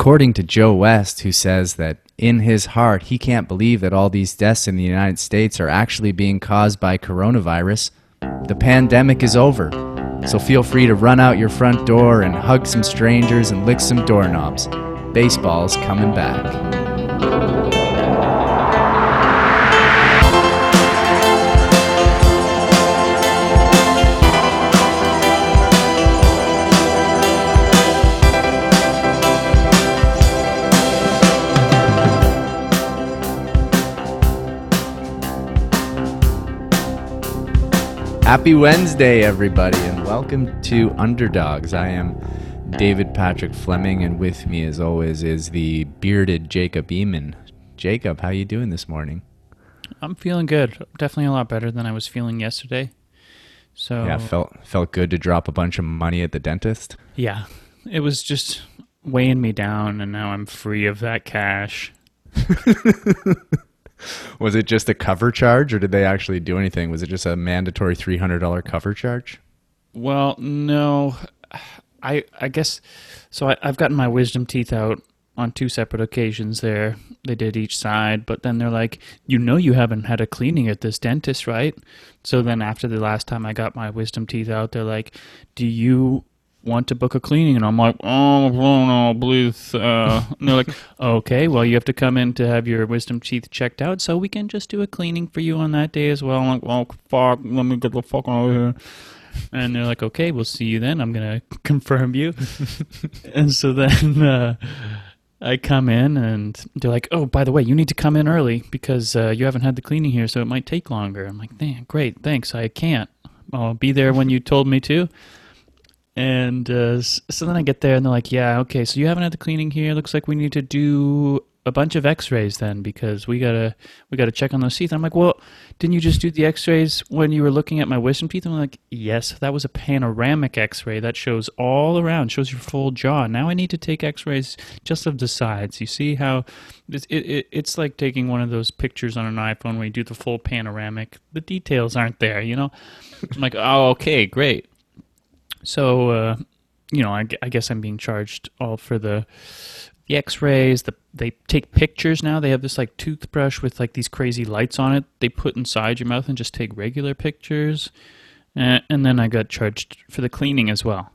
According to Joe West, who says that in his heart he can't believe that all these deaths in the United States are actually being caused by coronavirus, the pandemic is over. So feel free to run out your front door and hug some strangers and lick some doorknobs. Baseball's coming back. Happy Wednesday, everybody, and welcome to Underdogs. I am David Patrick Fleming, and with me, as always, is the bearded Jacob Eamon. Jacob, how you doing this morning? I'm feeling good. Definitely a lot better than I was feeling yesterday. So Yeah, felt felt good to drop a bunch of money at the dentist. yeah, it was just weighing me down, and now I'm free of that cash. Was it just a cover charge, or did they actually do anything? Was it just a mandatory three hundred dollar cover charge? Well, no, I I guess so. I, I've gotten my wisdom teeth out on two separate occasions. There, they did each side, but then they're like, you know, you haven't had a cleaning at this dentist, right? So then after the last time I got my wisdom teeth out, they're like, do you want to book a cleaning? And I'm like, oh, no, please. Uh, and they're like, okay, well, you have to come in to have your wisdom teeth checked out, so we can just do a cleaning for you on that day as well. I'm like, well, fuck, let me get the fuck out of here. And they're like, okay, we'll see you then. I'm to confirm you. and so then uh, I come in and they're like, oh, by the way, you need to come in early because uh, you haven't had the cleaning here, so it might take longer. I'm like, man, great, thanks. I can't. I'll be there when you told me to. And uh, so then I get there and they're like, yeah, okay, so you haven't had the cleaning here. Looks like we need to do a bunch of x-rays then because we gotta we gotta check on those teeth. I'm like, well, didn't you just do the x-rays when you were looking at my wisdom teeth? and I'm like, yes, that was a panoramic x-ray that shows all around, shows your full jaw. Now I need to take x-rays just of the sides. You see how it's, it, it, it's like taking one of those pictures on an iPhone where you do the full panoramic. The details aren't there, you know. I'm like, oh, okay, great. So, uh, you know, I, I guess I'm being charged all for the the X-rays. The they take pictures now. They have this like toothbrush with like these crazy lights on it. They put inside your mouth and just take regular pictures. Uh, and then I got charged for the cleaning as well.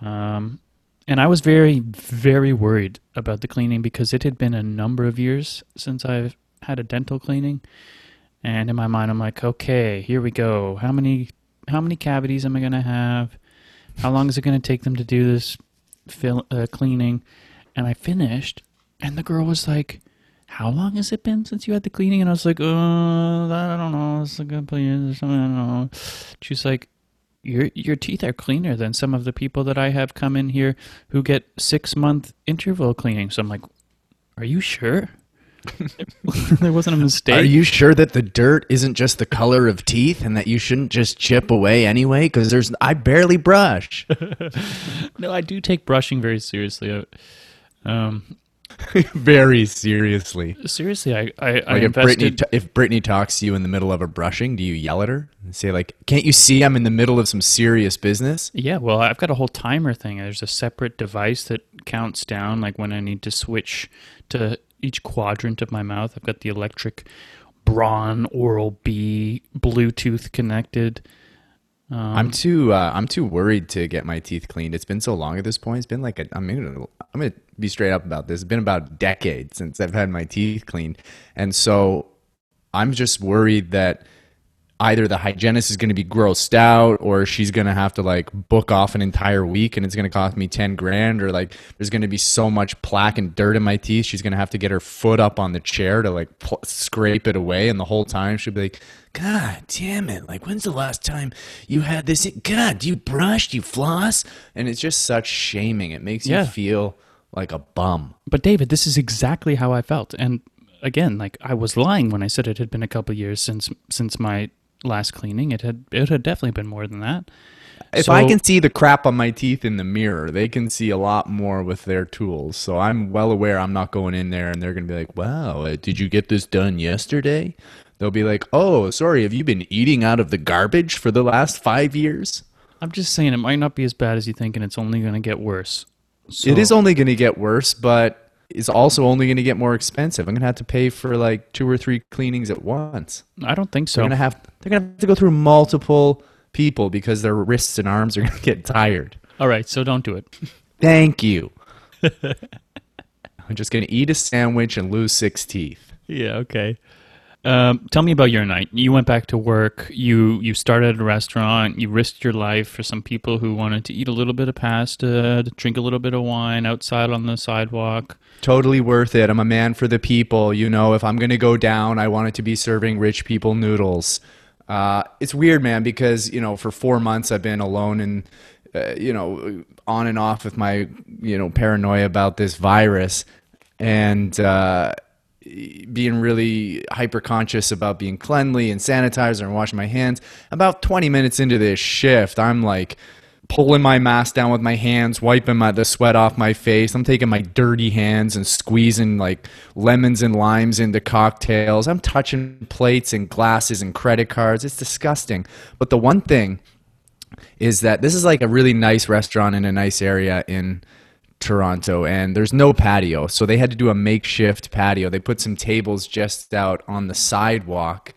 Um, and I was very, very worried about the cleaning because it had been a number of years since I've had a dental cleaning. And in my mind, I'm like, okay, here we go. How many, how many cavities am I gonna have? How long is it gonna take them to do this fill, uh, cleaning? And I finished, and the girl was like, "How long has it been since you had the cleaning?" And I was like, "Uh, I don't know. It's a good years or something. I don't know." She's like, "Your your teeth are cleaner than some of the people that I have come in here who get six month interval cleaning." So I'm like, "Are you sure?" There wasn't a mistake. Are you sure that the dirt isn't just the color of teeth, and that you shouldn't just chip away anyway? Because there's I barely brush. no, I do take brushing very seriously. Uh, Um, Very seriously. seriously, I I, I Like if invested. Brittany, t- if Brittany talks to you in the middle of a brushing, do you yell at her and say like, "Can't you see I'm in the middle of some serious business"? Yeah, well, I've got a whole timer thing. There's a separate device that counts down, like when I need to switch to each quadrant of my mouth. I've got the electric Braun Oral B Bluetooth connected. Um, I'm too uh, I'm too worried to get my teeth cleaned. It's been so long at this point. It's been like a, I'm gonna I'm gonna be straight up about this. It's been about a decade since I've had my teeth cleaned, and so I'm just worried that either the hygienist is going to be grossed out or she's going to have to like book off an entire week and it's going to cost me 10 grand or like there's going to be so much plaque and dirt in my teeth she's going to have to get her foot up on the chair to like pl- scrape it away and the whole time she'll be like god damn it like when's the last time you had this god do you brush do you floss and it's just such shaming it makes Yeah. you feel like a bum but David, this is exactly how I felt. And again, like I was lying when I said it had been a couple years since since my last cleaning. It had it had definitely been more than that. If I can see the crap on my teeth in the mirror, they can see a lot more with their tools. So I'm well aware I'm not going in there and they're going to be like, wow, uh, did you get this done yesterday? They'll be like, oh, sorry, have you been eating out of the garbage for the last five years? I'm just saying it might not be as bad as you think, and it's only going to get worse. So, it is only going to get worse, but it's also only going to get more expensive. I'm going to have to pay for like two or three cleanings at once. I don't think so. They're going to have they're going to have to go through multiple people because their wrists and arms are going to get tired. All right, so don't do it. Thank you. I'm just going to eat a sandwich and lose six teeth. Yeah, okay. Um, tell me about your night. You went back to work. You you started a restaurant. You risked your life for some people who wanted to eat a little bit of pasta, drink a little bit of wine outside on the sidewalk. Totally worth it. I'm a man for the people. You know, if I'm to go down, I want it to be serving rich people noodles. Uh, it's weird, man, because, you know, for four months I've been alone and, uh, you know, on and off with my, you know, paranoia about this virus. And, uh, being really hyper conscious about being cleanly and sanitizer and washing my hands. About 20 minutes into this shift, I'm like pulling my mask down with my hands, wiping my, the sweat off my face. I'm taking my dirty hands and squeezing like lemons and limes into cocktails. I'm touching plates and glasses and credit cards. It's disgusting. But the one thing is that this is like a really nice restaurant in a nice area in Toronto and there's no patio. So they had to do a makeshift patio. They put some tables just out on the sidewalk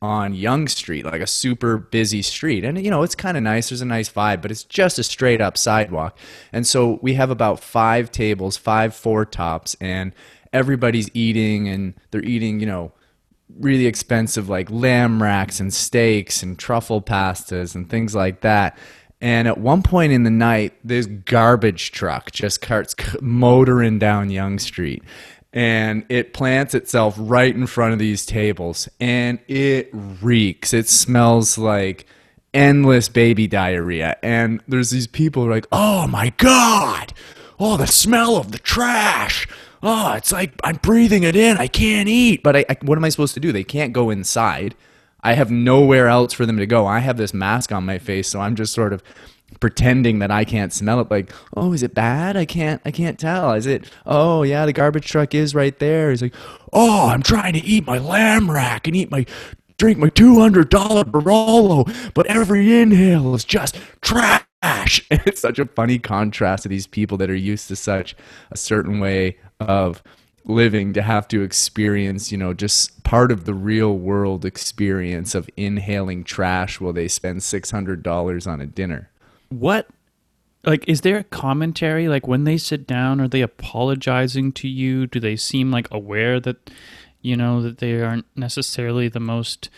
on Yonge Street, like a super busy street. And you know, it's kind of nice. There's a nice vibe, but it's just a straight up sidewalk. And so we have about 5 tables, 5 four tops and everybody's eating and they're eating, you know, really expensive like lamb racks and steaks and truffle pastas and things like that. And at one point in the night, this garbage truck just starts motoring down Yonge Street. And it plants itself right in front of these tables. And it reeks. It smells like endless baby diarrhea. And there's these people like, oh my God. Oh, the smell of the trash. Oh, it's like I'm breathing it in. I can't eat. But I, I, what am I supposed to do? They can't go inside. I have nowhere else for them to go. I have this mask on my face, so I'm just sort of pretending that I can't smell it like, "Oh, is it bad? I can't I can't tell. Is it Oh, yeah, the garbage truck is right there." He's like, "Oh, I'm trying to eat my lamb rack and eat my drink my $200 Barolo, but every inhale is just trash." And it's such a funny contrast to these people that are used to such a certain way of living to have to experience, you know, just part of the real world experience of inhaling trash while they spend $600 on a dinner. What like is there a commentary like when they sit down are they apologizing to you? Do they seem like aware that you know that they aren't necessarily the most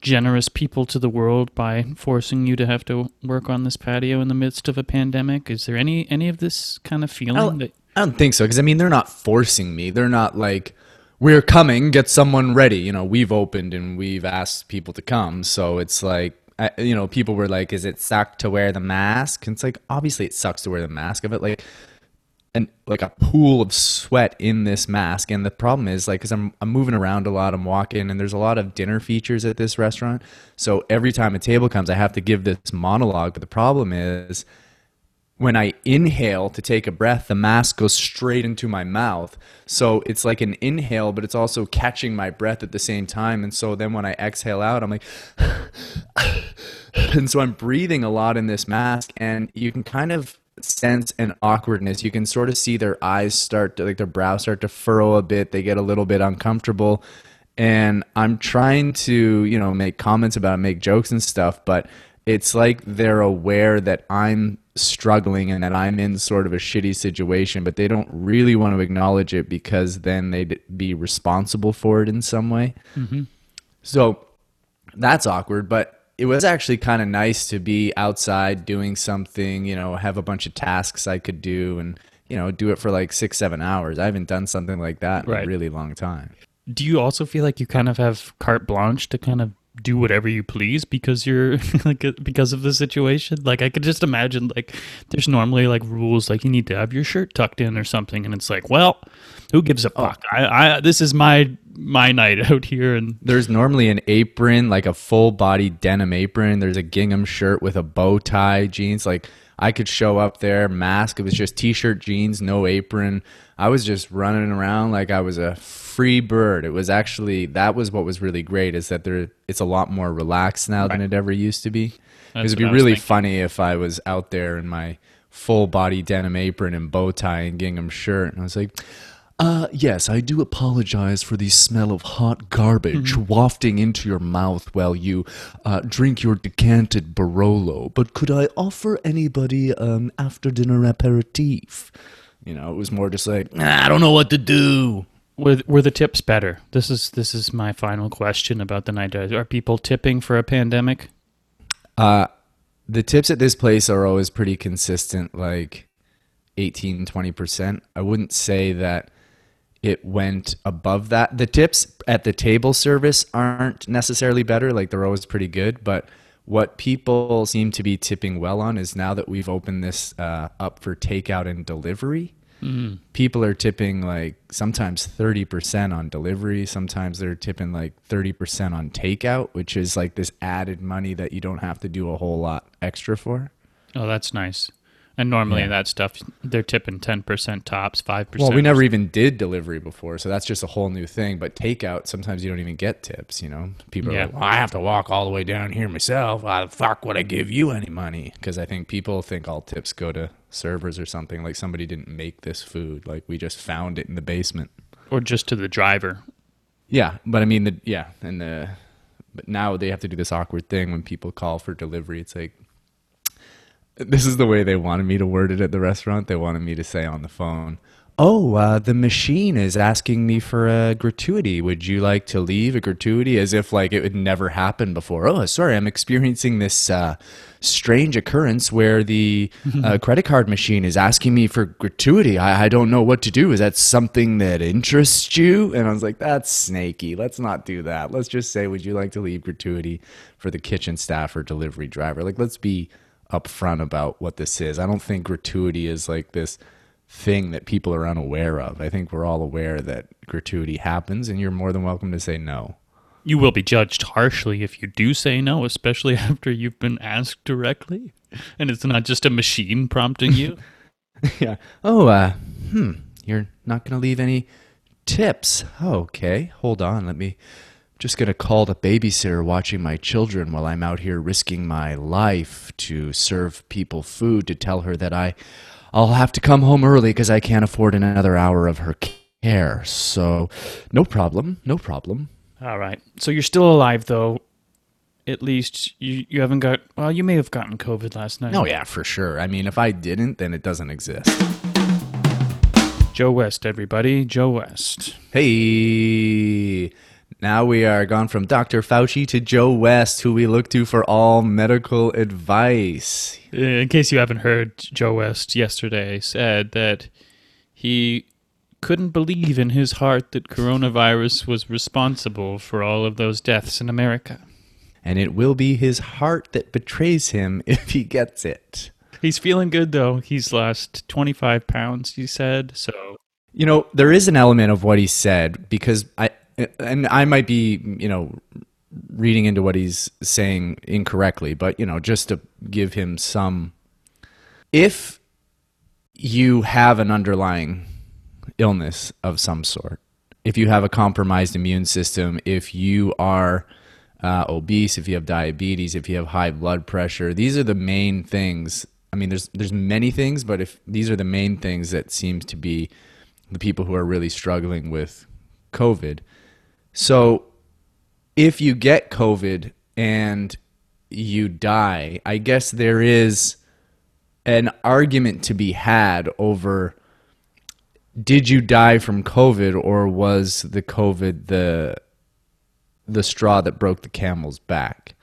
generous people to the world by forcing you to have to work on this patio in the midst of a pandemic? Is there any any of this kind of feeling I'll, that I don't think so because I mean they're not forcing me. They're not like we're coming, get someone ready. You know, we've opened and we've asked people to come, so it's like I, you know, people were like, "Is it suck to wear the mask?" And it's like, obviously, it sucks to wear the mask of it, like, and like a pool of sweat in this mask. And the problem is, like, because I'm I'm moving around a lot, I'm walking, and there's a lot of dinner features at this restaurant. So every time a table comes, I have to give this monologue. But the problem is, when I inhale to take a breath, the mask goes straight into my mouth. So it's like an inhale, but it's also catching my breath at the same time. And so then when I exhale out, I'm like, and so I'm breathing a lot in this mask, and you can kind of sense an awkwardness. You can sort of see their eyes start to, like, their brows start to furrow a bit. They get a little bit uncomfortable. And I'm trying to, you know, make comments about it, make jokes and stuff, but it's like they're aware that I'm struggling and that I'm in sort of a shitty situation, but they don't really want to acknowledge it because then they'd be responsible for it in some way. Mm-hmm. So that's awkward, but it was actually kind of nice to be outside doing something, you know, have a bunch of tasks I could do and, you know, do it for like six, seven hours. I haven't done something like that in Right. a really long time. do you also feel like you kind of have carte blanche to kind of do whatever you please because you're like uh, because of the situation like i could just imagine like there's normally like rules like you need to have your shirt tucked in or something and it's like well who gives a oh. fuck I, I this is my my night out here and There's normally an apron, like a full body denim apron. There's a gingham shirt with a bow tie, jeans. Like I could show up there, mask. It was just t shirt, jeans, no apron. I was just running around like I was a free bird. It was actually that was what was really great is that there it's a lot more relaxed now than it ever used to be. That's It would be really thinking. funny if I was out there in my full body denim apron and bow tie and gingham shirt. And I was like, uh, yes, I do apologize for the smell of hot garbage wafting into your mouth while you uh, drink your decanted Barolo. But could I offer anybody um, after dinner aperitif? You know, it was more just like, "Nah, I don't know what to do. Were were the tips better? This is this is my final question about the night dives. Are people tipping for a pandemic? Uh, the tips at this place are always pretty consistent, like 18, 20%. I wouldn't say that it went above that. The tips at the table service aren't necessarily better, like they're always pretty good. But what people seem to be tipping well on is now that we've opened this uh, up for takeout and delivery, Mm-hmm. people are tipping like sometimes 30% on delivery sometimes they're tipping like 30% on takeout which is like this added money that you don't have to do a whole lot extra for Oh, that's nice. And normally Yeah. that stuff they're tipping ten percent tops, five percent. well we never even did delivery before so that's just a whole new thing but takeout sometimes you don't even get tips you know people are Yeah. like well i have to walk all the way down here myself why the fuck would i give you any money because i think people think all tips go to servers or something like somebody didn't make this food like we just found it in the basement or just to the driver. Yeah, but I mean the yeah, and the but now they have to do this awkward thing when people call for delivery. It's like this is the way they wanted me to word it at the restaurant. They wanted me to say on the phone, "Oh, uh, the machine is asking me for a gratuity. Would you like to leave a gratuity?" As if like it would never happen before. Oh, sorry, I'm experiencing this uh, strange occurrence where the uh, credit card machine is asking me for gratuity. I, I don't know what to do. Is that something that interests you? And I was like, "That's snaky. Let's not do that. Let's just say, would you like to leave gratuity for the kitchen staff or delivery driver? Like, let's be." upfront about what this is. I don't think gratuity is like this thing that people are unaware of. I think we're all aware that gratuity happens and you're more than welcome to say no. You will be judged harshly if you do say no, especially after you've been asked directly. And it's not just a machine prompting you. yeah. Oh, uh, hmm. You're not going to leave any tips. Oh, okay. Hold on. Let me. Just going to call the babysitter watching my children while I'm out here risking my life to serve people food to tell her that I I'll have to come home early because I can't afford another hour of her care. So, no problem. No problem. All right. So you're still alive though. At least you you haven't got well, you may have gotten COVID last night. Oh, yeah, for sure. I mean, if I didn't, then it doesn't exist. Joe West, everybody. Joe West. Hey, now we are gone from Dr. Fauci to Joe West, who we look to for all medical advice. Uh, in case you haven't heard, Joe West yesterday said that he couldn't believe in his heart that coronavirus was responsible for all of those deaths in America. And it will be his heart that betrays him if he gets it. He's feeling good though. He's lost 25 pounds, he said. So, You know, there is an element of what he said because I, and I might be, you know, reading into what he's saying incorrectly, but, you know, just to give him some. If you have an underlying illness of some sort, if you have a compromised immune system, if you are uh, obese, if you have diabetes, if you have high blood pressure, these are the main things. I mean, there's there's many things, but if these are the main things that seems to be the people who are really struggling with COVID. So, if you get COVID and you die, I guess there is an argument to be had over did you die from COVID or was the COVID the the straw that broke the camel's back?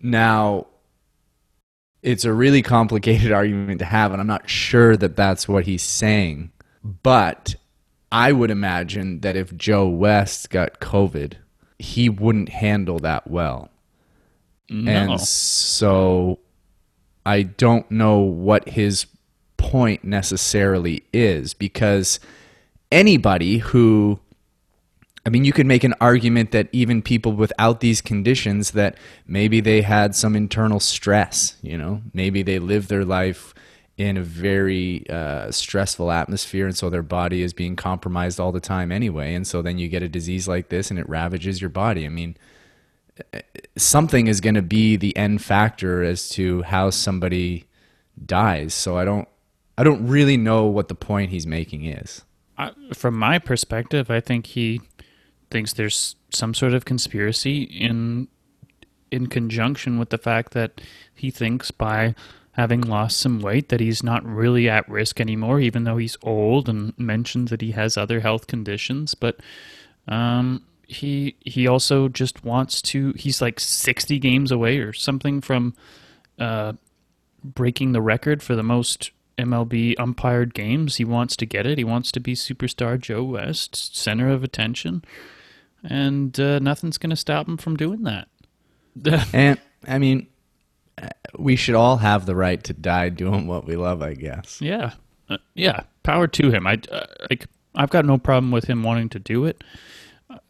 Now, it's a really complicated argument to have, and I'm not sure that that's what he's saying. But I would imagine that if Joe West got COVID, he wouldn't handle that well. no. And so I don't know what his point necessarily is because anybody who I mean you could make an argument that even people without these conditions that maybe they had some internal stress, you know, maybe they lived their life in a very uh, stressful atmosphere and so their body is being compromised all the time anyway and so then you get a disease like this and it ravages your body. I mean something is going to be the end factor as to how somebody dies. So I don't I don't really know what the point he's making is. From my perspective, I think he thinks there's some sort of conspiracy in in conjunction with the fact that he thinks by having lost some weight that he's not really at risk anymore, even though he's old and mentions that he has other health conditions. But um, he he also just wants to. He's like sixty games away or something from uh, breaking the record for the most MLB umpired games. He wants to get it. He wants to be superstar Joe West, center of attention, and uh, nothing's going to stop him from doing that. and I mean, we should all have the right to die doing what we love, I guess. Yeah, uh, yeah. Power to him. I uh, like. I've got no problem with him wanting to do it.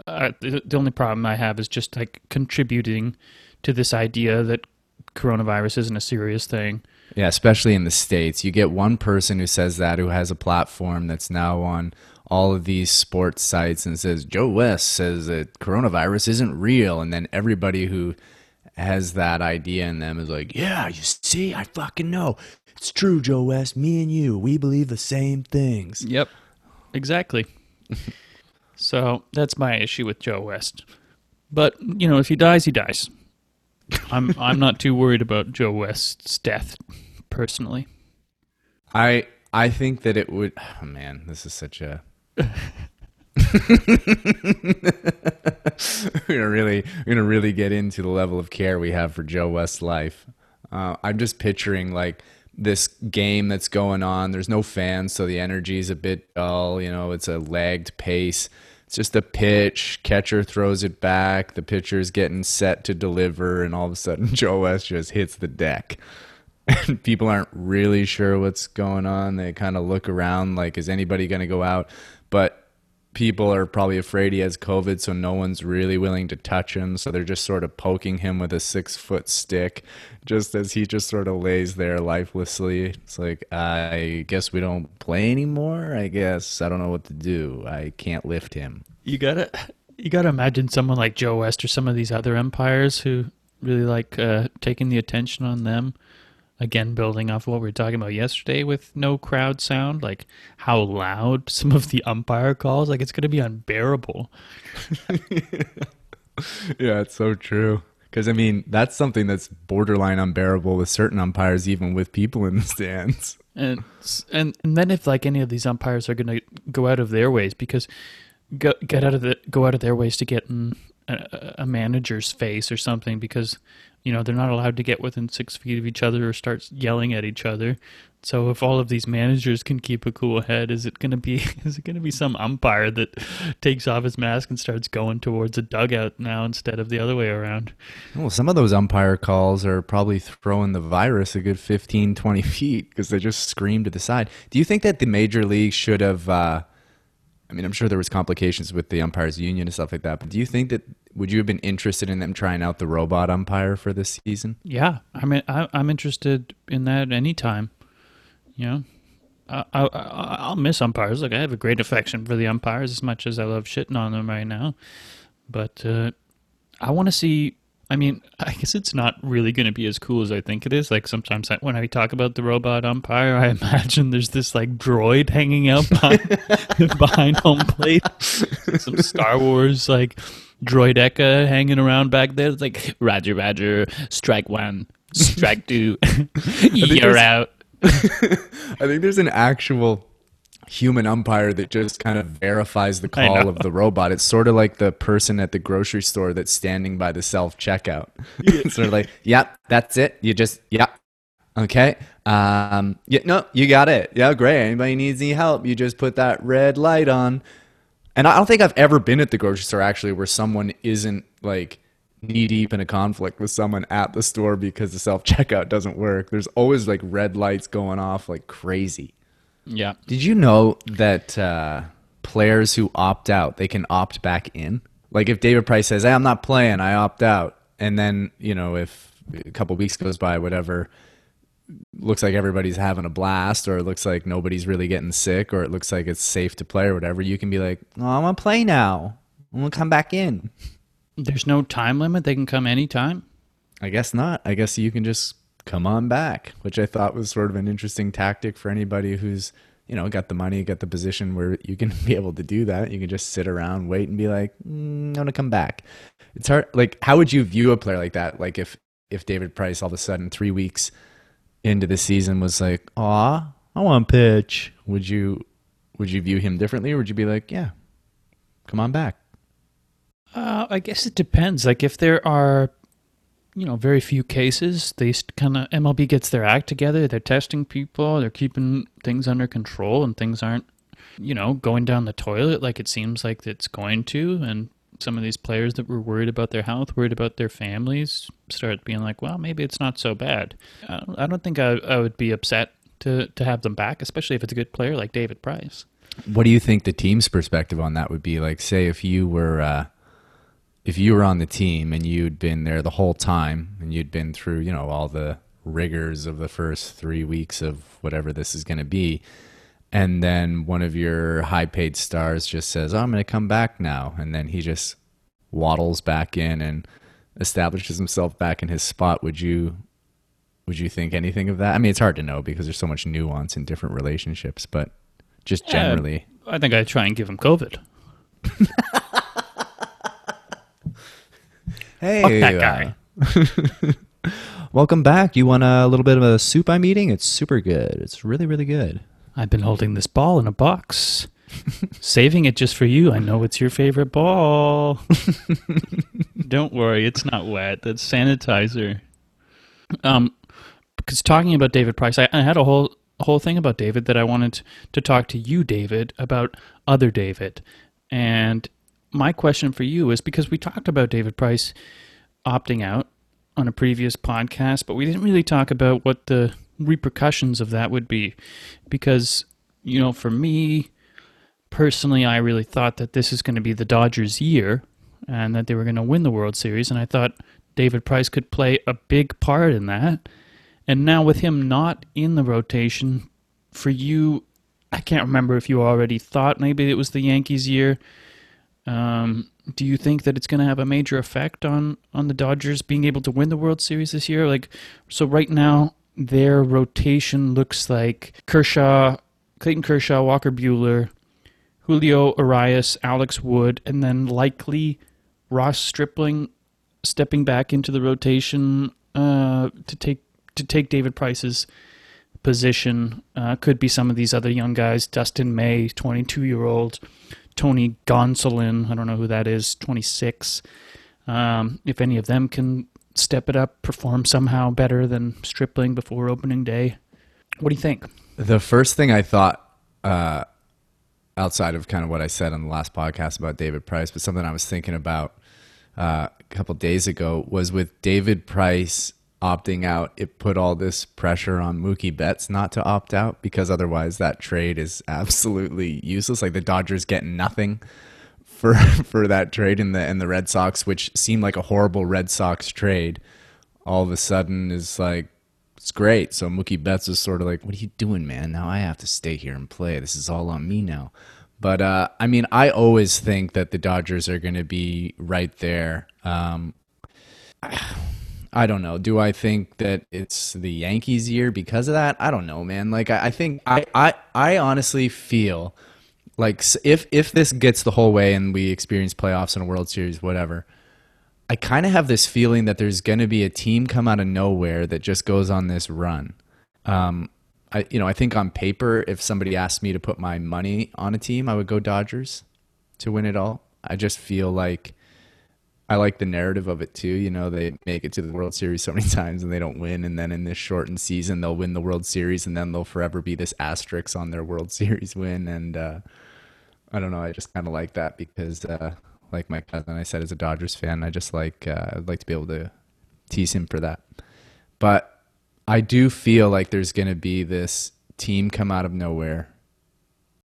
Uh, the, the only problem I have is just like contributing to this idea that coronavirus isn't a serious thing. Yeah, especially in the states, you get one person who says that who has a platform that's now on all of these sports sites and says Joe West says that coronavirus isn't real, and then everybody who has that idea in them is like, yeah, you see, I fucking know. It's true, Joe West. Me and you, we believe the same things. Yep. Exactly. so that's my issue with Joe West. But, you know, if he dies, he dies. I'm I'm not too worried about Joe West's death personally. I I think that it would oh man, this is such a we're gonna really we're gonna really get into the level of care we have for Joe West's life. Uh, I'm just picturing like this game that's going on. There's no fans, so the energy is a bit dull. You know, it's a lagged pace. It's just a pitch. Catcher throws it back. The pitcher's getting set to deliver, and all of a sudden, Joe West just hits the deck. And people aren't really sure what's going on. They kind of look around like, is anybody going to go out? But people are probably afraid he has COVID, so no one's really willing to touch him. So they're just sort of poking him with a six foot stick, just as he just sort of lays there lifelessly. It's like, I guess we don't play anymore. I guess I don't know what to do. I can't lift him. You gotta, you gotta imagine someone like Joe West or some of these other umpires who really like uh, taking the attention on them again building off of what we were talking about yesterday with no crowd sound like how loud some of the umpire calls like it's going to be unbearable. Yeah it's so true. Because i mean that's something that's borderline unbearable with certain umpires even with people in the stands. And and and then if like any of these umpires are going to go out of their ways because go, get out of the go out of their ways to get in a, a manager's face or something because you know they're not allowed to get within six feet of each other or start yelling at each other. So if all of these managers can keep a cool head is it going to be is it going to be some umpire that takes off his mask and starts going towards a dugout now instead of the other way around? Well some of those umpire calls are probably throwing the virus a good 15 20 feet because they just scream to the side. Do you think that the major league should have uh, I mean, I'm sure there was complications with the umpires union and stuff like that. But do you think that would you have been interested in them trying out the robot umpire for this season? Yeah, I mean, I, am interested in that anytime. You know, I, I, I'll miss umpires. Like I have a great affection for the umpires as much as I love shitting on them right now. But uh, I want to see I mean, I guess it's not really going to be as cool as I think it is. Like sometimes I, when I talk about the robot umpire, I imagine there's this like droid hanging out behind, behind home plate, some Star Wars like droideka hanging around back there. It's like Roger, Roger, strike one, strike two, you're out. I think there's an actual human umpire that just kind of verifies the call of the robot. It's sort of like the person at the grocery store that's standing by the self checkout. Yeah. sort of like, yep, that's it. You just, yep. Okay. Um, yeah, no, you got it. Yeah, great. Anybody needs any help, you just put that red light on. And I don't think I've ever been at the grocery store actually where someone isn't like knee deep in a conflict with someone at the store because the self checkout doesn't work. There's always like red lights going off like crazy. Yeah. Did you know that uh, players who opt out, they can opt back in? Like if David Price says, "Hey, I'm not playing. I opt out," and then you know if a couple weeks goes by, whatever, looks like everybody's having a blast, or it looks like nobody's really getting sick, or it looks like it's safe to play, or whatever, you can be like, "Oh, I'm gonna play now. I'm gonna come back in." There's no time limit. They can come anytime. I guess not. I guess you can just come on back, which I thought was sort of an interesting tactic for anybody who's, you know, got the money, got the position where you can be able to do that. You can just sit around, wait, and be like, mm, "I want to come back." It's hard. Like, how would you view a player like that? Like, if if David Price all of a sudden three weeks into the season was like, "Aw, I want to pitch," would you would you view him differently, or would you be like, "Yeah, come on back"? Uh, I guess it depends. Like if there are, you know, very few cases, they kind of MLB gets their act together. They're testing people. They're keeping things under control, and things aren't, you know, going down the toilet like it seems like it's going to. And some of these players that were worried about their health, worried about their families, start being like, well, maybe it's not so bad. I don't, think I, I would be upset to to have them back, especially if it's a good player like David Price. What do you think the team's perspective on that would be? Like, say if you were uh, if you were on the team and you'd been there the whole time and you'd been through, you know, all the rigors of the first three weeks of whatever this is going to be, and then one of your high paid stars just says, oh, I'm going to come back now. And then he just waddles back in and establishes himself back in his spot. Would you would you think anything of that? I mean, it's hard to know because there's so much nuance in different relationships, but just generally. I think I'd try and give him COVID. Hey, Fuck that guy. uh, welcome back. You want a little bit of a soup I'm eating? It's super good. It's really, really good. I've been holding this ball in a box, saving it just for you. I know it's your favorite ball. Don't worry, it's not wet. That's sanitizer. Um, because talking about David Price, I, I had a whole a whole thing about David that I wanted to talk to you, David, about other David. And my question for you is because we talked about David Price opting out on a previous podcast, but we didn't really talk about what the repercussions of that would be. Because, you know, for me personally, I really thought that this is going to be the Dodgers' year and that they were going to win the World Series. And I thought David Price could play a big part in that. And now with him not in the rotation, for you, I can't remember if you already thought maybe it was the Yankees' year. Um, do you think that it's going to have a major effect on on the Dodgers being able to win the World Series this year? Like, so right now their rotation looks like Kershaw, Clayton Kershaw, Walker Buehler, Julio Urias, Alex Wood, and then likely Ross Stripling stepping back into the rotation uh, to take to take David Price's position. Uh, could be some of these other young guys, Dustin May, 22 year old, Tony Gonsolin, I don't know who that is, 26. Um, if any of them can step it up, perform somehow better than Stripling before opening day. What do you think? The first thing I thought, uh, outside of kind of what I said on the last podcast about David Price, but something I was thinking about uh, a couple days ago was with David Price opting out, it put all this pressure on Mookie Betts not to opt out because otherwise that trade is absolutely useless. Like the Dodgers get nothing for for that trade in the and the Red Sox, which seemed like a horrible Red Sox trade, all of a sudden is like it's great. So Mookie Betts is sort of like, "What are you doing, man? Now I have to stay here and play. This is all on me now." But uh, I mean, I always think that the Dodgers are going to be right there. Um, I don't know. Do I think that it's the Yankees' year because of that? I don't know, man. Like I, I think I, I I honestly feel like if if this gets the whole way and we experience playoffs and a World Series, whatever, I kind of have this feeling that there's going to be a team come out of nowhere that just goes on this run. Um, I you know I think on paper, if somebody asked me to put my money on a team, I would go Dodgers to win it all. I just feel like I like the narrative of it too. You know, they make it to the World Series so many times and they don't win, and then in this shortened season they'll win the World Series, and then they'll forever be this asterisk on their World Series win. And uh, I don't know, I just kind of like that because, uh, like my cousin, I said as a Dodgers fan, I just like uh, I'd like to be able to tease him for that. But I do feel like there's going to be this team come out of nowhere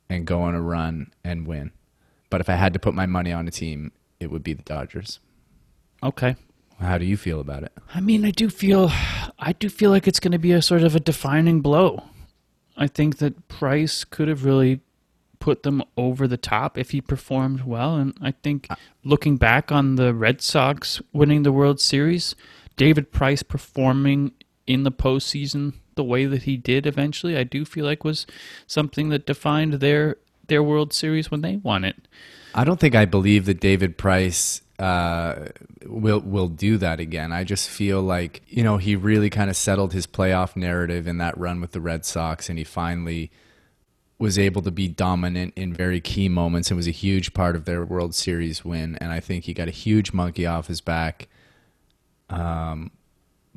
and go on a run and win. But if I had to put my money on a team, it would be the Dodgers. Okay. How do you feel about it? I mean, I do feel, I do feel like it's going to be a sort of a defining blow. I think that Price could have really put them over the top if he performed well, and I think uh, looking back on the Red Sox winning the World Series, David Price performing in the postseason the way that he did eventually, I do feel like was something that defined their their World Series when they won it. I don't think I believe that David Price uh, will will do that again. I just feel like you know he really kind of settled his playoff narrative in that run with the Red Sox, and he finally was able to be dominant in very key moments and was a huge part of their World Series win. And I think he got a huge monkey off his back. Um,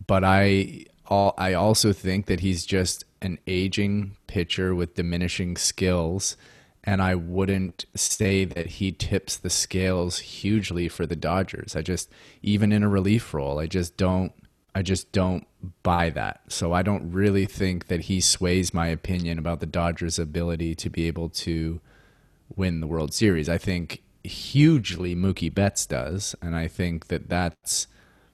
but I all I also think that he's just an aging pitcher with diminishing skills and I wouldn't say that he tips the scales hugely for the Dodgers. I just even in a relief role, I just don't I just don't buy that. So I don't really think that he sways my opinion about the Dodgers' ability to be able to win the World Series. I think hugely Mookie Betts does, and I think that that's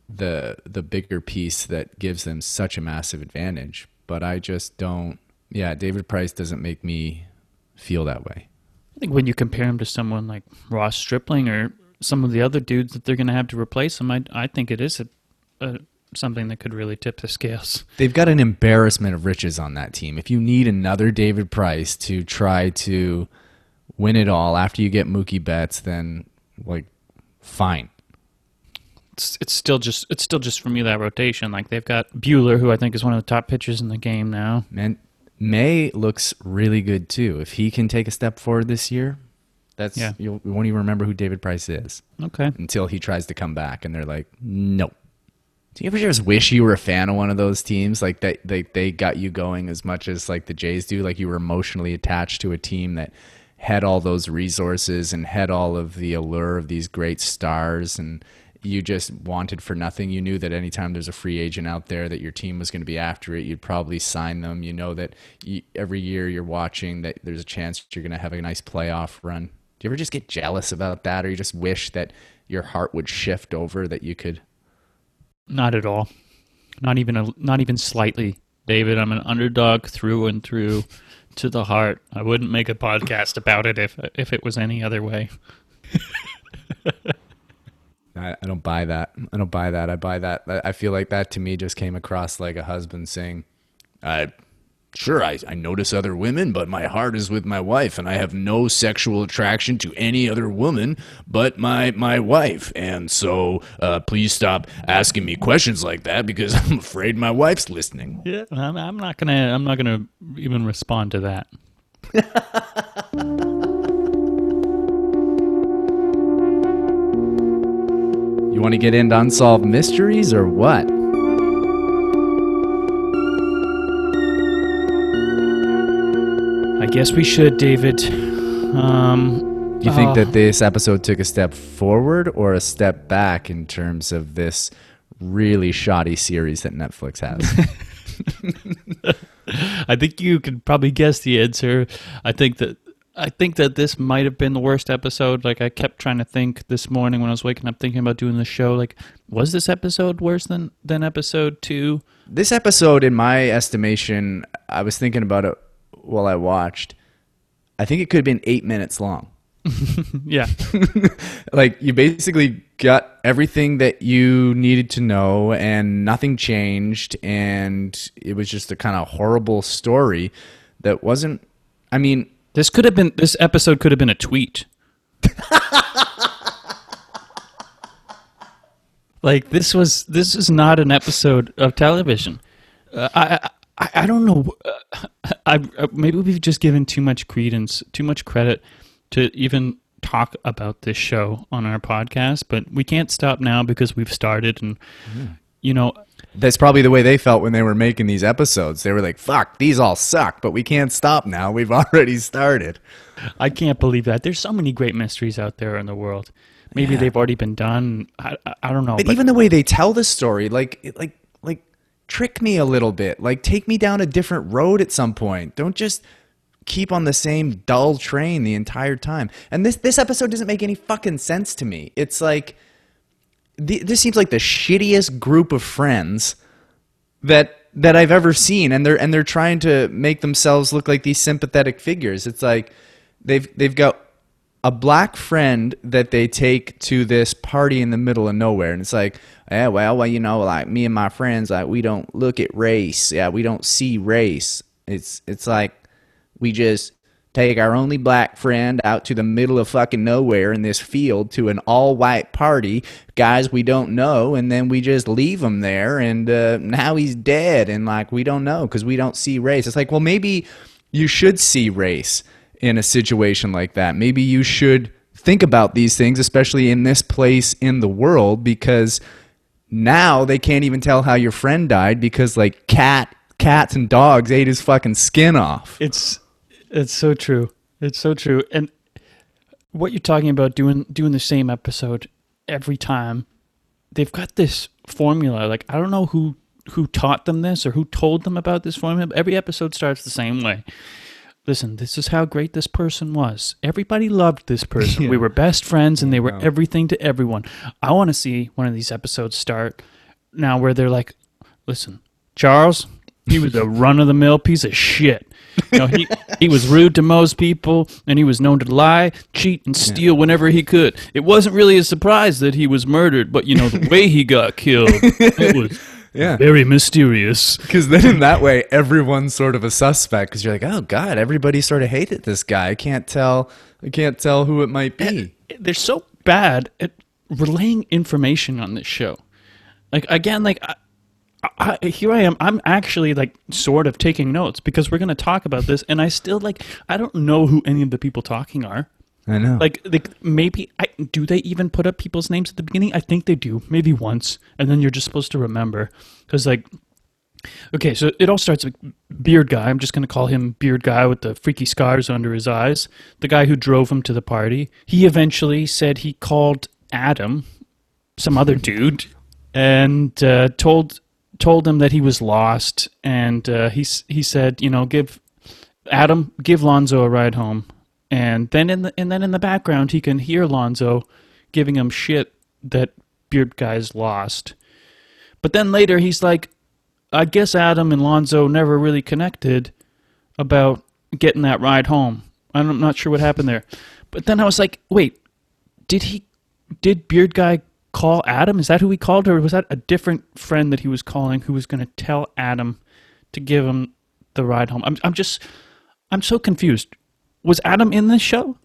the the bigger piece that gives them such a massive advantage. But I just don't. Yeah, David Price doesn't make me feel that way. I think when you compare him to someone like Ross Stripling or some of the other dudes that they're going to have to replace him, I, I think it is a, a, something that could really tip the scales. They've got an embarrassment of riches on that team. If you need another David Price to try to win it all after you get Mookie Betts, then like fine. It's, it's still just it's still just for me that rotation. Like they've got Buehler, who I think is one of the top pitchers in the game now. Man, May looks really good too. If he can take a step forward this year, that's Yeah. you won't even remember who David Price is Okay. until he tries to come back, and they're like, nope. Do you ever just wish you were a fan of one of those teams, like that they, they got you going as much as like the Jays do, like you were emotionally attached to a team that had all those resources and had all of the allure of these great stars and you just wanted for nothing. You knew that anytime there's a free agent out there that your team was going to be after it, you'd probably sign them. You know that you, every year you're watching that there's a chance you're going to have a nice playoff run. Do you ever just get jealous about that, or you just wish that your heart would shift over that you could? Not at all. Not even a, not even slightly, David. I'm an underdog through and through, to the heart. I wouldn't make a podcast about it if if it was any other way. I, I don't buy that. I don't buy that. I buy that. I I feel like that to me just came across like a husband saying, "I sure I, I notice other women, but my heart is with my wife, and I have no sexual attraction to any other woman but my my wife. And so, uh, please stop asking me questions like that because I'm afraid my wife's listening." Yeah, I'm, I'm not gonna I'm not gonna even respond to that. You want to get into unsolved mysteries or what? I guess we should, David. Um, Do you think uh, that this episode took a step forward or a step back in terms of this really shoddy series that Netflix has? I think you could probably guess the answer. I think that I think that this might have been the worst episode. Like I kept trying to think this morning when I was waking up thinking about doing the show. Like, was this episode worse than than episode two? this episode, in my estimation, I was thinking about it while I watched. I think it could have been eight minutes long. Yeah, like you basically got everything that you needed to know and nothing changed and it was just a kind of horrible story that wasn't I mean this could have been this episode could have been a tweet. like this was this is not an episode of television. Uh, I, I I don't know. Uh, I, I maybe we've just given too much credence, too much credit to even talk about this show on our podcast, but we can't stop now because we've started and you know that's probably the way they felt when they were making these episodes. They were like, "Fuck, these all suck, but we can't stop now. We've already started." I can't believe that. There's so many great mysteries out there in the world. Maybe Yeah. they've already been done. I, I, don't know. But but- even the way they tell the story, like like like trick me a little bit. Like take me down a different road at some point. Don't just keep on the same dull train the entire time. And this this episode doesn't make any fucking sense to me. It's like th- this seems like the shittiest group of friends that that I've ever seen and they're and they're trying to make themselves look like these sympathetic figures. It's like they've they've got a black friend that they take to this party in the middle of nowhere and it's like yeah well well you know like me and my friends like we don't look at race yeah we don't see race it's it's like we just take our only black friend out to the middle of fucking nowhere in this field to an all white party guys we don't know and then we just leave him there and uh, now he's dead and like we don't know because we don't see race it's like well maybe you should see race in a situation like that. Maybe you should think about these things, especially in this place in the world, because now they can't even tell how your friend died because like cat cats and dogs ate his fucking skin off. It's it's so true. It's so true. And what you're talking about doing doing the same episode every time, they've got this formula. Like I don't know who who taught them this or who told them about this formula. Every episode starts the same way. Listen, this is how great this person was. Everybody loved this person. Yeah. We were best friends and they were Wow. everything to everyone. I want to see one of these episodes start now where they're like, listen, Charles, he was a run of the mill piece of shit. You know, he, he was rude to most people and he was known to lie, cheat, and steal whenever he could. It wasn't really a surprise that he was murdered, but you know, the way he got killed, it was Yeah. very mysterious. Because then in that way, everyone's sort of a suspect. Because you're like, oh god, everybody sort of hated this guy. I can't tell. I can't tell who it might be. Uh, they're so bad at relaying information on this show. Like again, like I, here I am. I'm actually like sort of taking notes because we're going to talk about this, and I still like I don't know who any of the people talking are. I know. Like, like maybe I do they even put up people's names at the beginning? I think they do, maybe once, and then you're just supposed to remember because like. Okay, so it all starts with Beard Guy. I'm just going to call him Beard Guy with the freaky scars under his eyes. The guy who drove him to the party. He eventually said he called Adam, some other dude, and uh, told told him that he was lost. And uh, he he said, you know, give Adam, give Lonzo a ride home. And then in the and then in the background, he can hear Lonzo giving him shit that Beard Guy's lost. But then later, he's like, I guess Adam and Lonzo never really connected about getting that ride home. I'm not sure what happened there. But then I was like, wait, did he, did Beard Guy call Adam? Is that who he called, or was that a different friend that he was calling who was going to tell Adam to give him the ride home? I'm, I'm just, I'm so confused. Was Adam in this show?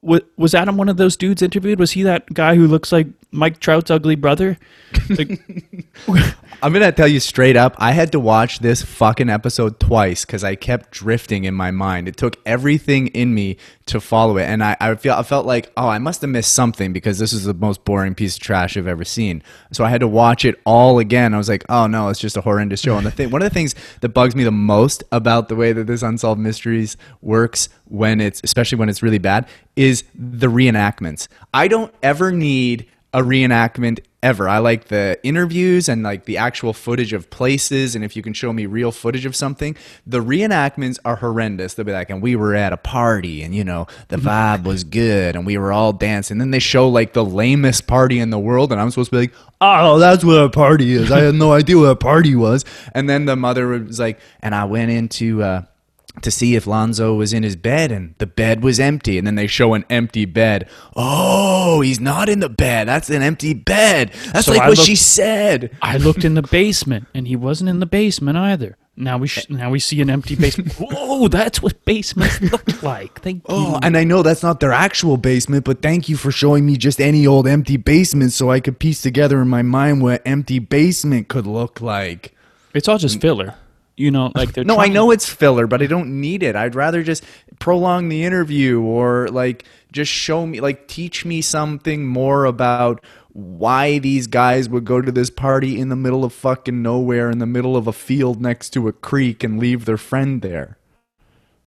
Was, was Adam one of those dudes interviewed? Was he that guy who looks like Mike Trout's ugly brother? Like, I'm gonna tell you straight up. I had to watch this fucking episode twice because I kept drifting in my mind. It took everything in me to follow it, and I, I feel I felt like, oh, I must have missed something because this is the most boring piece of trash I've ever seen. So I had to watch it all again. I was like, oh no, it's just a horrendous show. And the thing, one of the things that bugs me the most about the way that this Unsolved Mysteries works when it's, especially when it's really bad, is the reenactments. I don't ever need a reenactment ever. I like the interviews and like the actual footage of places. And if you can show me real footage of something, the reenactments are horrendous. They'll be like, and we were at a party and, you know, the vibe was good and we were all dancing. And then they show like the lamest party in the world. And I'm supposed to be like, oh, that's what a party is. I had no idea what a party was. And then the mother was like, and I went into, uh, to see if Lonzo was in his bed and the bed was empty. And then they show an empty bed. Oh, he's not in the bed. That's an empty bed. That's So like I what looked- she said. I looked in the basement, and he wasn't in the basement either. Now we sh- now we see an empty basement. Whoa, that's what basements look like. Thank Oh, you. and I know that's not their actual basement, but thank you for showing me just any old empty basement so I could piece together in my mind what empty basement could look like. It's all just filler. You know, like they're No, I know it's filler, but I don't need it. I'd rather just prolong the interview or like just show me, like teach me something more about why these guys would go to this party in the middle of fucking nowhere in the middle of a field next to a creek and leave their friend there.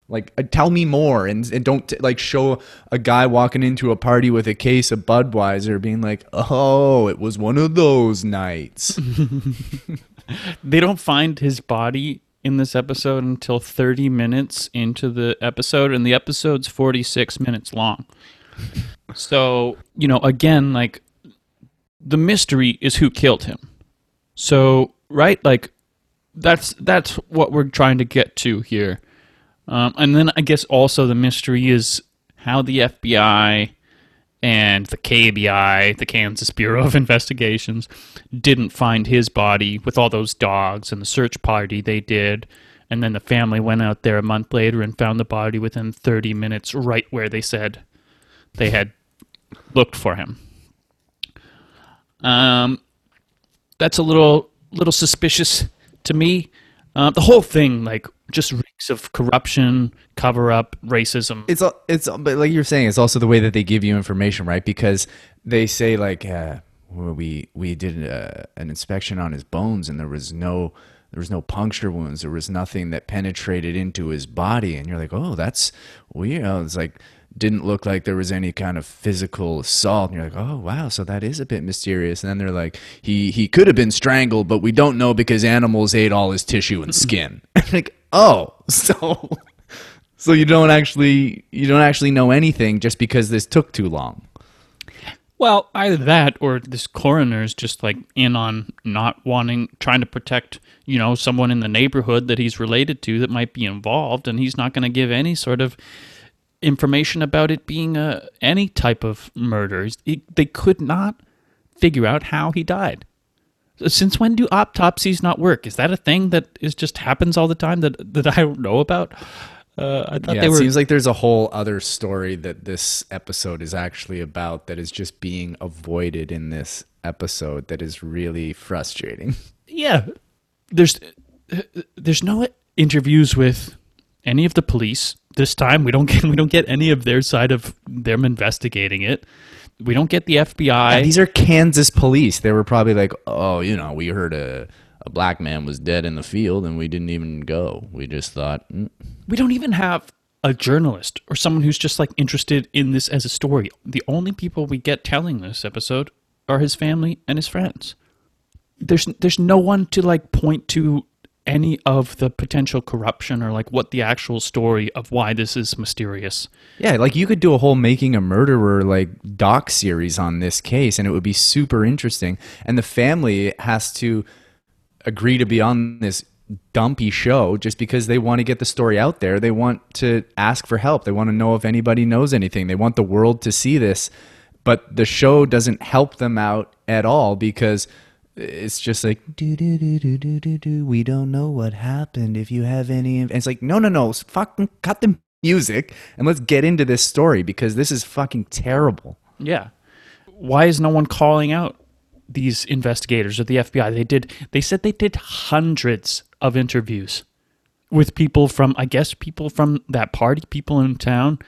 Like, uh, tell me more, and, and don't t- like show a guy walking into a party with a case of Budweiser, being like, "Oh, it was one of those nights." they don't find his body in this episode until 30 minutes into the episode and the episode's 46 minutes long. So you know again like the mystery is who killed him. So right like that's that's what we're trying to get to here. Um, and then i guess also the mystery is how the FBI and the KBI, the Kansas Bureau of Investigations, didn't find his body with all those dogs and the search party they did. And then the family went out there a month later and found the body within 30 minutes, right where they said they had looked for him. Um, that's a little little suspicious to me. Uh, the whole thing, like, just reeks of corruption, cover up, racism. It's it's but like you're saying, it's also the way that they give you information, right? Because they say like uh, we we did uh, an inspection on his bones, and there was no there was no puncture wounds, there was nothing that penetrated into his body, and you're like, oh, that's weird. It's like didn't look like there was any kind of physical assault. And you're like, oh wow, so that is a bit mysterious. And then they're like, he he could have been strangled, but we don't know because animals ate all his tissue and skin. like, oh, so so you don't actually you don't actually know anything just because this took too long. Well, either that or this coroner is just like in on not wanting, trying to protect, you know, someone in the neighborhood that he's related to that might be involved, and he's not going to give any sort of information about it being a any type of murder. He, they could not figure out how he died. Since when do autopsies not work? Is that a thing that is just happens all the time that that I don't know about? Uh, I thought Yeah, it were. seems like there's a whole other story that this episode is actually about that is just being avoided in this episode that is really frustrating. yeah, there's there's no interviews with any of the police this time. We don't get we don't get any of their side of them investigating it. We don't get the FBI. These are Kansas police. They were probably like, "Oh, you know, we heard a a black man was dead in the field and we didn't even go. We just thought, mm, we don't even have a journalist or someone who's just like interested in this as a story. The only people we get telling this episode are his family and his friends. There's there's no one to like point to any of the potential corruption or like what the actual story of why this is mysterious. Yeah, like you could do a whole making a murderer like doc series on this case and it would be super interesting. And the family has to agree to be on this dumpy show just because they want to get the story out there. They want to ask for help. They want to know if anybody knows anything. They want the world to see this. But the show doesn't help them out at all because it's just like do do do do do do do. We don't know what happened. If you have any, and it's like no no no, fucking cut the music and let's get into this story because this is fucking terrible. Yeah. Why is no one calling out these investigators or the FBI? They did they said they did hundreds of interviews with people from I guess people from that party, people in town,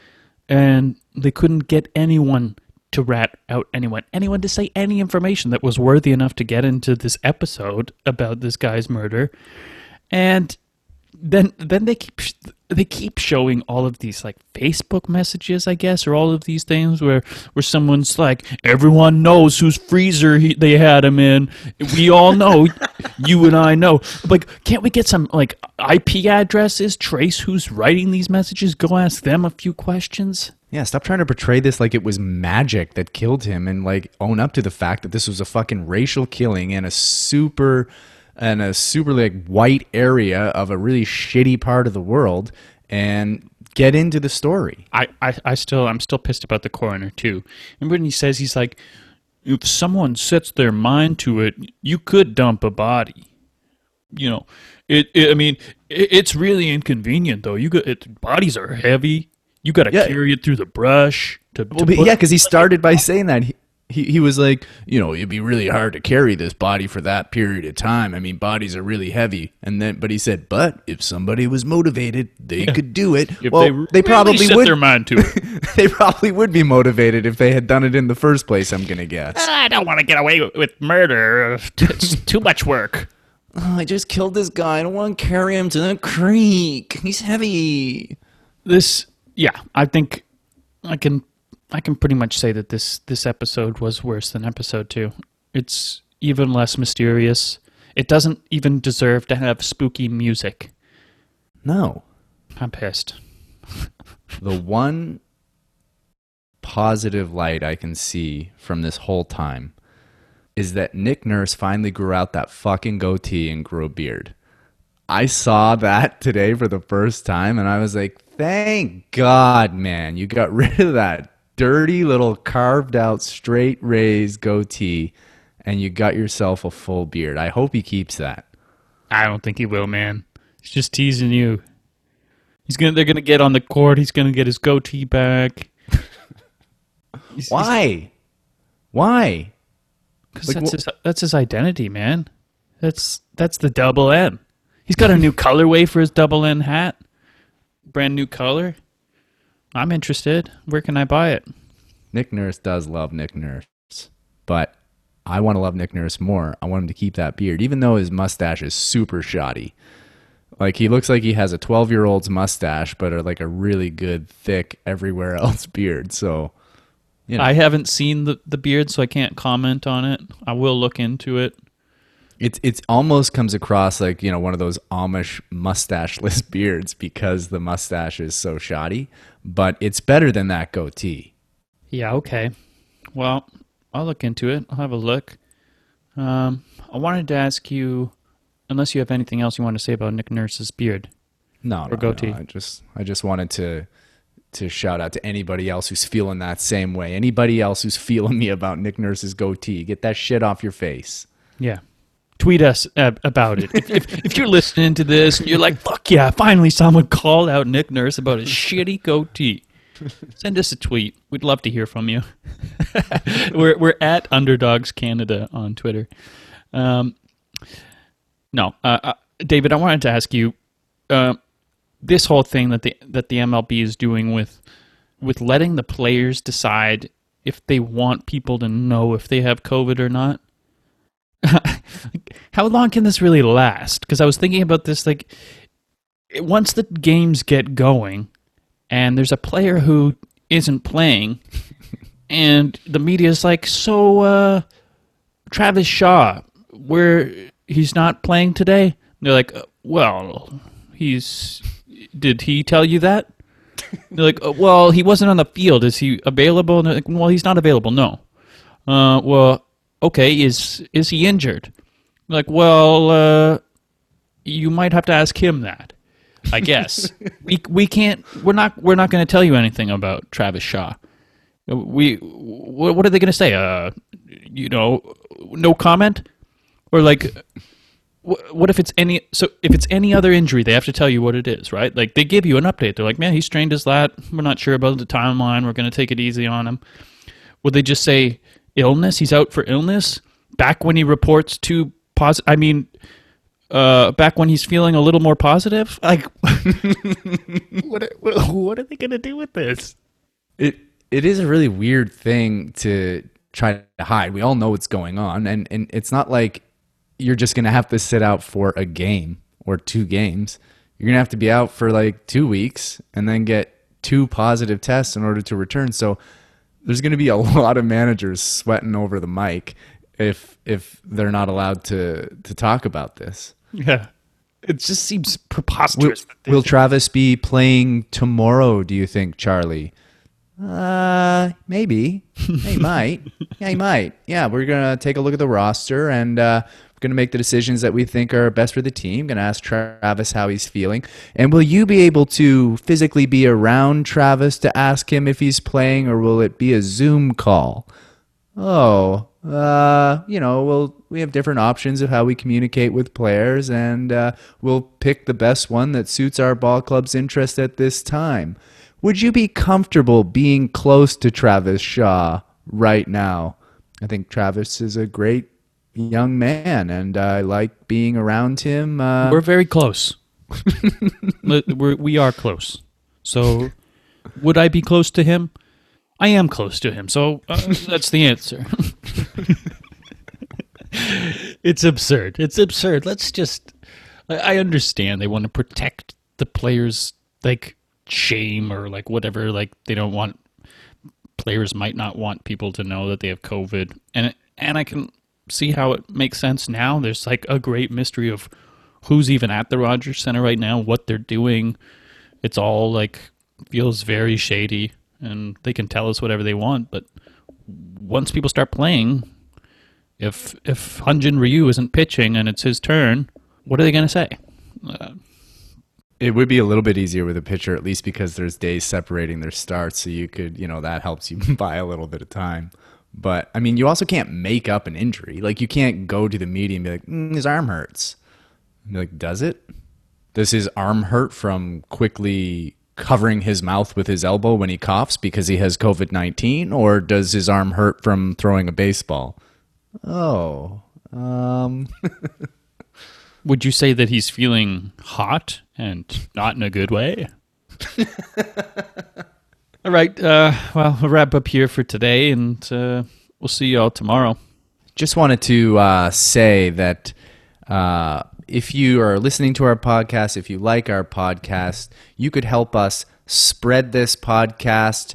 and they couldn't get anyone to rat out anyone, anyone to say any information that was worthy enough to get into this episode about this guy's murder. And then then they keep they keep showing all of these like Facebook messages, I guess, or all of these things where where someone's like, everyone knows whose freezer he, they had him in. We all know, you and I know. Like, can't we get some like IP addresses? Trace who's writing these messages. Go ask them a few questions. Yeah, stop trying to portray this like it was magic that killed him and like own up to the fact that this was a fucking racial killing in a super and a super like white area of a really shitty part of the world and get into the story. I, I, I still I'm still pissed about the coroner too. Remember when he says he's like, if someone sets their mind to it, you could dump a body. You know, it. it I mean, it, it's really inconvenient though. You got it, bodies are heavy. You got to Yeah. carry it through the brush to. to Well, but yeah, because he started by saying that he, he he was like, you know, it'd be really hard to carry this body for that period of time. I mean, bodies are really heavy, and then but he said, but if somebody was motivated, they could do it. if well, they, they, probably set would. their mind to it. they probably would be motivated if they had done it in the first place. I'm gonna guess. Ah, I don't want to get away with, with murder. It's too much work. Oh, I just killed this guy. I don't want to carry him to the creek. He's heavy. this yeah i think i can i can pretty much say that this this episode was worse than episode two it's even less mysterious it doesn't even deserve to have spooky music No. i'm pissed The one positive light I can see from this whole time is that Nick Nurse finally grew out that fucking goatee and grew a beard. I saw that today for the first time and I was like, thank God, man, you got rid of that dirty little carved out straight raised goatee and you got yourself a full beard. I hope he keeps that. I don't think he will, man. He's just teasing you. He's gonna. They're gonna get on the court. He's gonna get his goatee back. He's- Why? Why? Because Like, that's wha- his that's his identity, man. That's that's the double N. He's got a new colorway for his double N hat. Brand new color. I'm interested. Where can I buy it? Nick Nurse does love Nick Nurse, but I want to love Nick Nurse more. I want him to keep that beard, even though his mustache is super shoddy. Like he looks like he has a 12 year old's mustache, but a, like a really good, thick, everywhere else beard. So, you know, I haven't seen the, the beard, so I can't comment on it. I will look into it. It's it's almost comes across like you know one of those Amish mustacheless beards because the mustache is so shoddy. But it's better than that goatee. Yeah, okay. Well, I'll look into it. I'll have a look. Um, I wanted to ask you, unless you have anything else you want to say about Nick Nurse's beard. No, no, goatee. no. I just I just wanted to to shout out to anybody else who's feeling that same way. Anybody else who's feeling me about Nick Nurse's goatee. Get that shit off your face. Yeah. Tweet us uh, about it. If, if, if you're listening to this and you're like, fuck yeah, finally someone called out Nick Nurse about his shitty goatee, send us a tweet. We'd love to hear from you. we're, we're at Underdogs Canada on Twitter. Um, no, uh, uh, David, I wanted to ask you uh, this whole thing that the that the MLB is doing with with letting the players decide if they want people to know if they have COVID or not. How long can this really last? Because I was thinking about this like once the games get going and there's a player who isn't playing and the media is like, so uh Travis Shaw, where he's not playing today? And they're like, "Uh, well, he's did he tell you that? They're like, "Uh, well, he wasn't on the field. Is he available? And they're like, well, he's not available. No. Uh, well, okay. Is is he injured? Like, well, uh, you might have to ask him that. I guess we we can't. We're not. We're not going to tell you anything about Travis Shaw. We what, what are they going to say? Uh, you know, no comment, or like, what if it's any? So if it's any other injury, they have to tell you what it is, right? Like they give you an update. They're like, man, he strained his lat. We're not sure about the timeline. We're going to take it easy on him. Would they just say illness? He's out for illness. Back when he reports to positive. I mean, uh, back when he's feeling a little more positive. Like, what? Are, what are they going to do with this? It it is a really weird thing to try to hide. We all know what's going on, and and it's not like you're just gonna have to sit out for a game or two games. You're gonna have to be out for like two weeks and then get two positive tests in order to return. So there's gonna be a lot of managers sweating over the mic if if they're not allowed to to talk about this. Yeah, it just seems Will, preposterous. will Travis be playing tomorrow? Do you think, Charlie? Uh, maybe. he might. Yeah, he might. Yeah, we're gonna take a look at the roster and uh, we're gonna make the decisions that we think are best for the team. Gonna ask Travis how he's feeling, and will you be able to physically be around Travis to ask him if he's playing, or will it be a Zoom call? Oh, uh, you know, well, we have different options of how we communicate with players, and uh, we'll pick the best one that suits our ball club's interest at this time. Would you be comfortable being close to Travis Shaw right now? I think Travis is a great young man, and I like being around him. Uh, We're very close. We're, we are close. So, would I be close to him? I am close to him. So uh, that's the answer. it's absurd. It's absurd. Let's just. I understand they want to protect the players' like shame or like whatever. Like they don't want players might not want people to know that they have COVID, and and I can see how it makes sense now. There's like a great mystery of who's even at the Rogers Center right now, what they're doing. It's all like feels very shady, and they can tell us whatever they want. But once people start playing, if if Hyun-jin Ryu isn't pitching and it's his turn, what are they going to say? Uh, It would be a little bit easier with a pitcher, at least because there's days separating their starts, so you could, you know, that helps you buy a little bit of time. But I mean, you also can't make up an injury. Like you can't go to the media and be like, mm, "His arm hurts." Like, does it? Does his arm hurt from quickly covering his mouth with his elbow when he coughs because he has COVID nineteen, or does his arm hurt from throwing a baseball? Oh, um, would you say that he's feeling hot and not in a good way? all right. Uh, well, we'll wrap up here for today, and uh, we'll see you all tomorrow. just wanted to uh, say that uh, if you are listening to our podcast, if you like our podcast, you could help us spread this podcast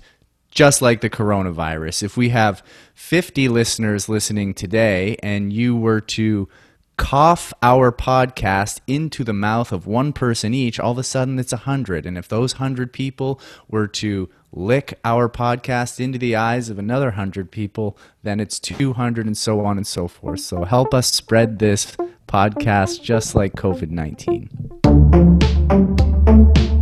just like the coronavirus. If we have 50 listeners listening today and you were to cough our podcast into the mouth of one person each, all of a sudden it's 100. And if those 100 people were to lick our podcast into the eyes of another 100 people, then it's 200 and so on and so forth. So help us spread this podcast just like COVID 19.